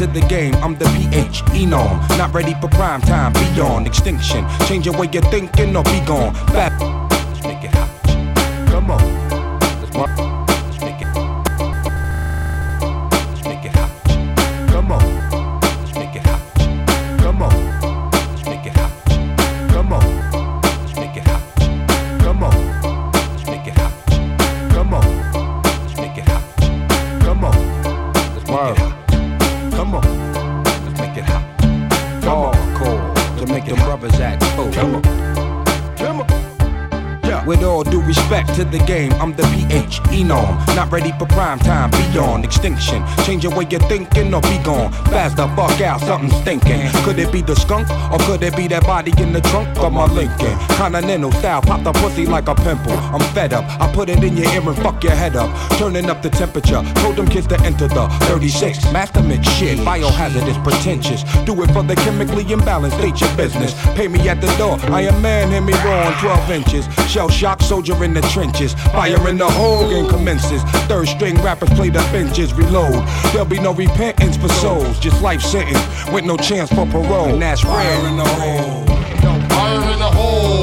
To the game. I'm the PH Enom. Not ready for prime time, beyond extinction. Change your way you're thinking or be gone. Bad. To the game, I'm the PH Enom. Not ready for prime time, beyond extinction. Change your way you're thinking or be gone. Fast the fuck out, something's thinking. Could it be the skunk or could it be that body in the trunk of my Lincoln? Continental style, pop the pussy like a pimple. I'm fed up, I put it in your ear and fuck your head up. Turning up the temperature, told them kids to enter the 36. Master mix shit, biohazardous, pretentious. Do it for the chemically imbalanced, state your business. Pay me at the door, I am man, hear me roar on 12 inches. Shell shock soldier in the trenches. Fire in the hole, game commences. Third string rappers play the benches, reload. There'll be no repentance for souls, just life sentence with no chance for parole. And that's rare. in the hole. Fire in the hole.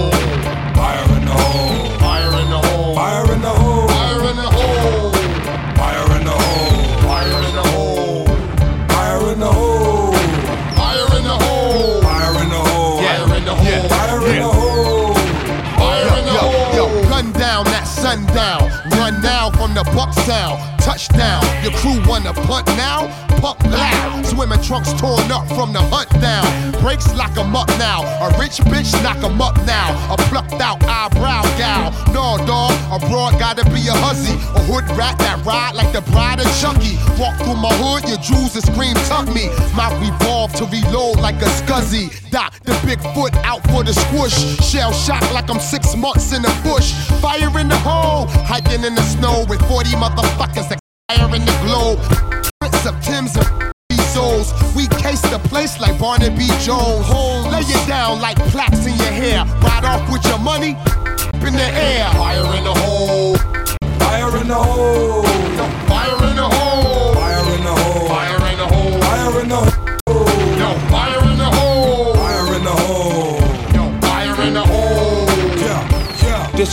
the Bucktown. Touchdown, your crew wanna punt now? Puck loud. Swimming trunks torn up from the hunt down. Brakes lock 'em up now. A rich bitch knock 'em up now. A plucked out eyebrow gal. No, dog, a broad gotta be a hussy. A hood rat that ride like the bride of Chucky. Walk through my hood, your jewels and scream tuck me. My revolve to reload like a scuzzy. Dot the big foot out for the squish. Shell shock like I'm six months in the bush. Fire in the hole, hiking in the snow with 40 motherfuckers in the globe. Prince of Tim's and souls. We case the place like Barnaby Jones. Lay it down like plaques in your hair. Ride off with your money in the air. Fire in the hole. Fire in the hole. Fire in the hole.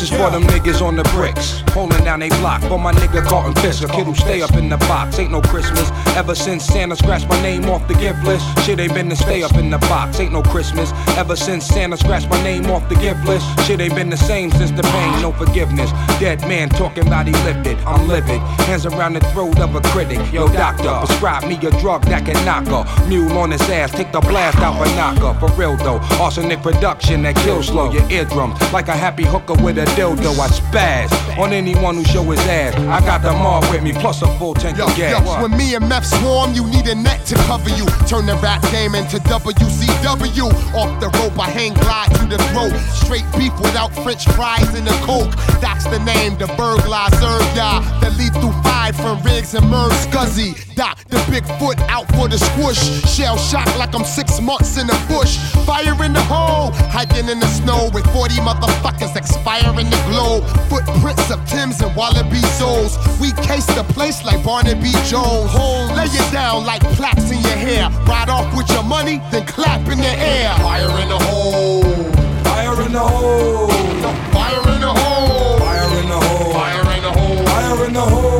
Is for them niggas on the bricks, holding down they block. For my nigga Carlton Fisk, a kid who stay up in the box. Ain't no Christmas. Ever since Santa scratched my name off the gift list, shit ain't been to stay up in the box. Ain't no Christmas. Ever since Santa scratched my name off the gift list, shit ain't been the same since the pain. No forgiveness. Dead man talking about he lifted. I'm livid. Hands around the throat of a critic. Yo, doctor, prescribe me a drug that can knock her. Mule on his ass, take the blast out for knocker. For real though, arsenic production that kills slow your eardrum Like a happy hooker with a dildo, I spaz on anyone who show his ass. I got them all with me, plus a full tank Yo, of yo, gas. when me and Meth swarm, you need a net to cover you. Turn the rap game into WCW. Off the rope, I hang glide to the throat. Straight beef without French fries and a coke. That's the name, the burglar serve ya. The lead lethal five from Riggs and Merv Scuzzy. Dot the big foot out for the squish. Shell shock like I'm six months in the bush. Fire in the hole, hiking in the snow with 40 motherfuckers expire in the globe. Footprints of Tim's and Wallaby souls. We case the place like Barnaby Jones. Lay it down like plaques in your hair. Ride off with your money, then clap in the air. Fire in the hole. Fire in the hole. Fire in the hole. Fire in the hole. Fire in the hole. Fire in the hole.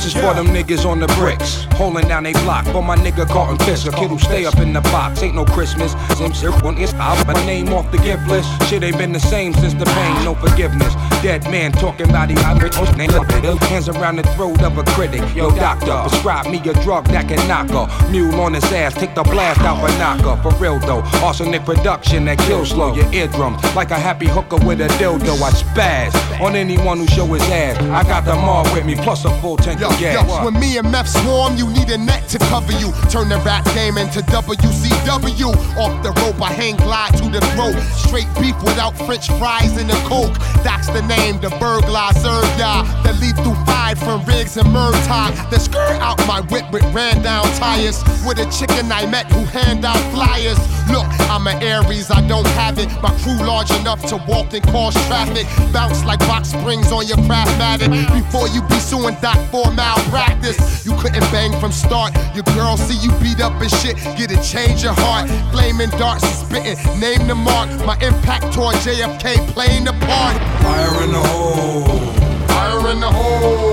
This is for them niggas on the bricks, holding down they block. For my nigga Carlton Fisk, a kid who stay up in the box. Ain't no Christmas. Same shit when it's out. My name off the gift list. Shit ain't been the same since the pain. No forgiveness. Dead man talking about he hybrid. Oh, Hands around the throat of a critic. Yo, doctor, prescribe me a drug that can knock her. Mule on his ass, take the blast out for knocker. For real though, arsenic production that kills slow your eardrums. Like a happy hooker with a dildo, I spaz on anyone who show his ass. I got them all with me, plus a full tank Yo, of. Yo, when me and Meth swarm, you need a net to cover you. Turn the rap game into WCW. Off the rope, I hang glide to the throat. Straight beef without French fries and a coke. That's the name, the burglar serve ya. The lethal five from Riggs and Murtaugh. The skirt out my whip with ran down tires. With a chicken I met who hand out flyers. Look, I'm an Aries, I don't have it. My crew large enough to walk and cause traffic. Bounce like box springs on your Craftmatic. Before you be suing Doc for malpractice. You couldn't bang from start. Your girl see you beat up and shit. Get a change your heart. Flaming darts and spitting. Name the mark. My impact toward JFK playing the part. Fire in the hole. Fire in the hole.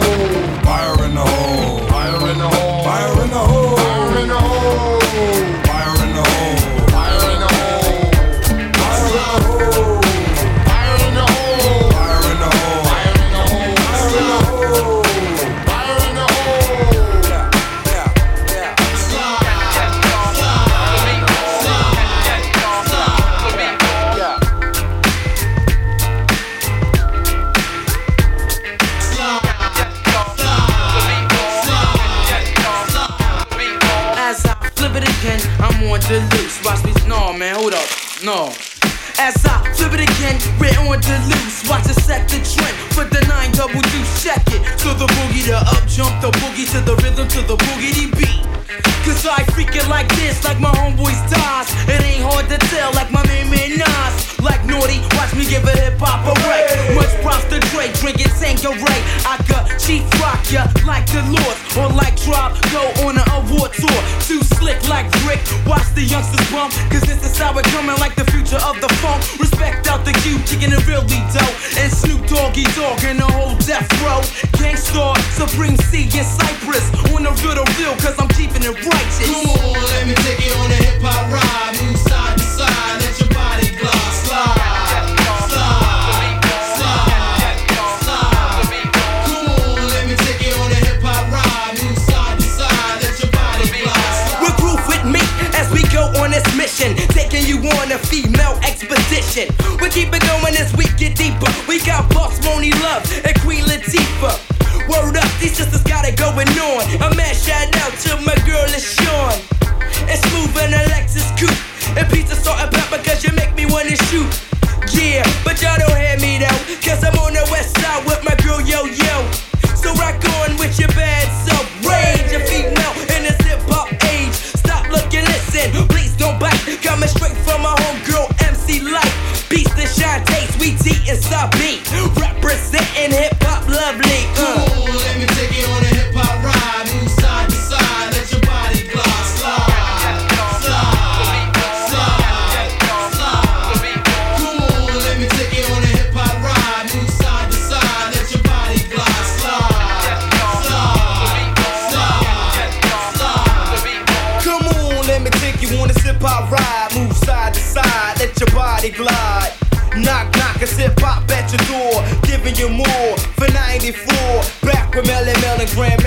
Fire in the hole. No. As I flip it again, we're on the loose. Watch it set the trend for the nine double. Check it. To the boogie, the up jump, the boogie to the rhythm, to the boogity beat. Cause I freak it like this, like my homeboys dies. It ain't hard to tell, like my main man Nas. Like naughty, watch me give a hip hop a break. Much props to Drake, drink it, Tanqueray. I got cheap rock ya like the Lord, or like drop, go on an award tour. Too slick like Rick, watch the youngsters bump. Cause this is how it coming like the future of the funk. Respect out the cube, kicking it really dope. And Snoop Doggy Dogg and the whole death row. Gang Starr, Supreme C in Cypress. On the real, real, cause I'm keeping it righteous. Come on, let me take you on a hip hop ride. Move side to side, let your on a female expedition. We keep it going as we get deeper. We got Boss Monie Love and Queen Latifah. Word up, these sisters got it going on. A man shout out to my girl LaShawn. It's smooth and Alexis Coupe. And pizza Salt-N-Pepa cause you make me wanna shoot. Yeah, but y'all don't hear me though. Cause I'm on the west side with my girl Yo Yo. So rock on with your bad self. Rage your female in this hip hop age. Stop looking, listen. Sweetie is the beat, representing hip grand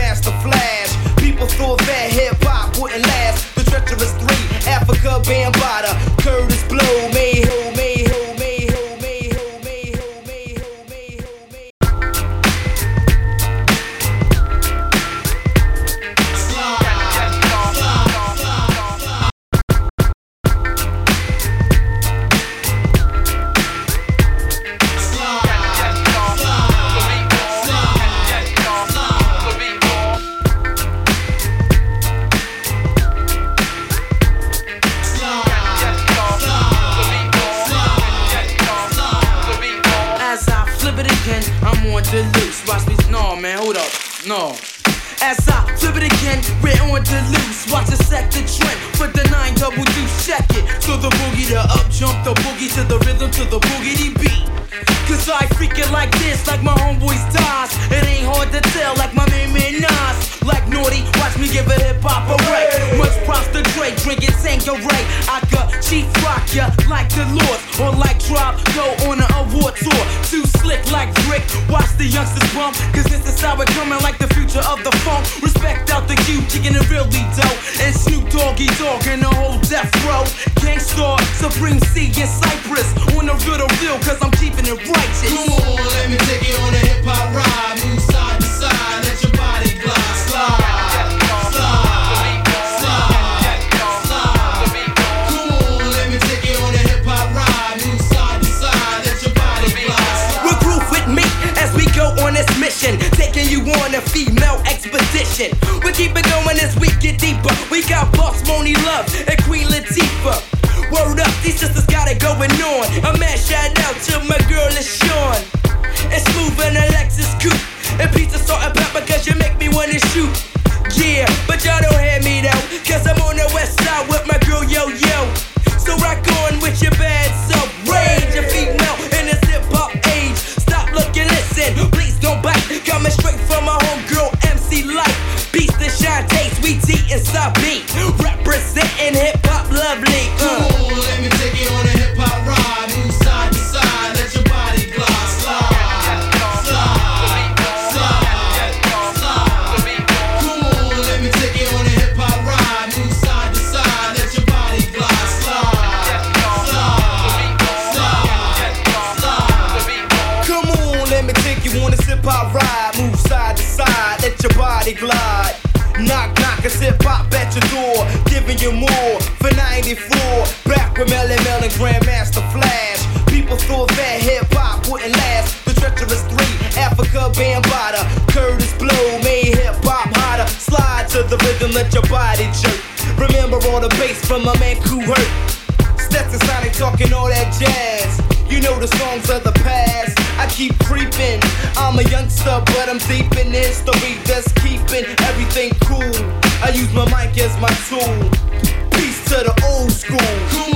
expedition. We keep it going as we get deeper. We got Boss Monie Love and Queen Latifah. Word up, these sisters got it going on. A man shout out to my girl, it's Sean. And Smooth and Alexis Coupe. And pizza, salt, and pepper, cause you make me wanna shoot. Yeah, but y'all don't hear me though. Cause I'm on the west side with my girl, yo, yo. So rock on with your bad self. Rage, a female Beats the shine, taste, Sweet Tee, and beat. Representing hip Bambaataa. Kurtis Blow made hip hop hotter. Slide to the rhythm, let your body jerk. Remember all the bass from my man Kool Herc. Stetson Sonic talking all that jazz. You know the songs of the past. I keep creeping. I'm a youngster, but I'm deep in history. That's keeping everything cool. I use my mic as my tool. Peace to the old school.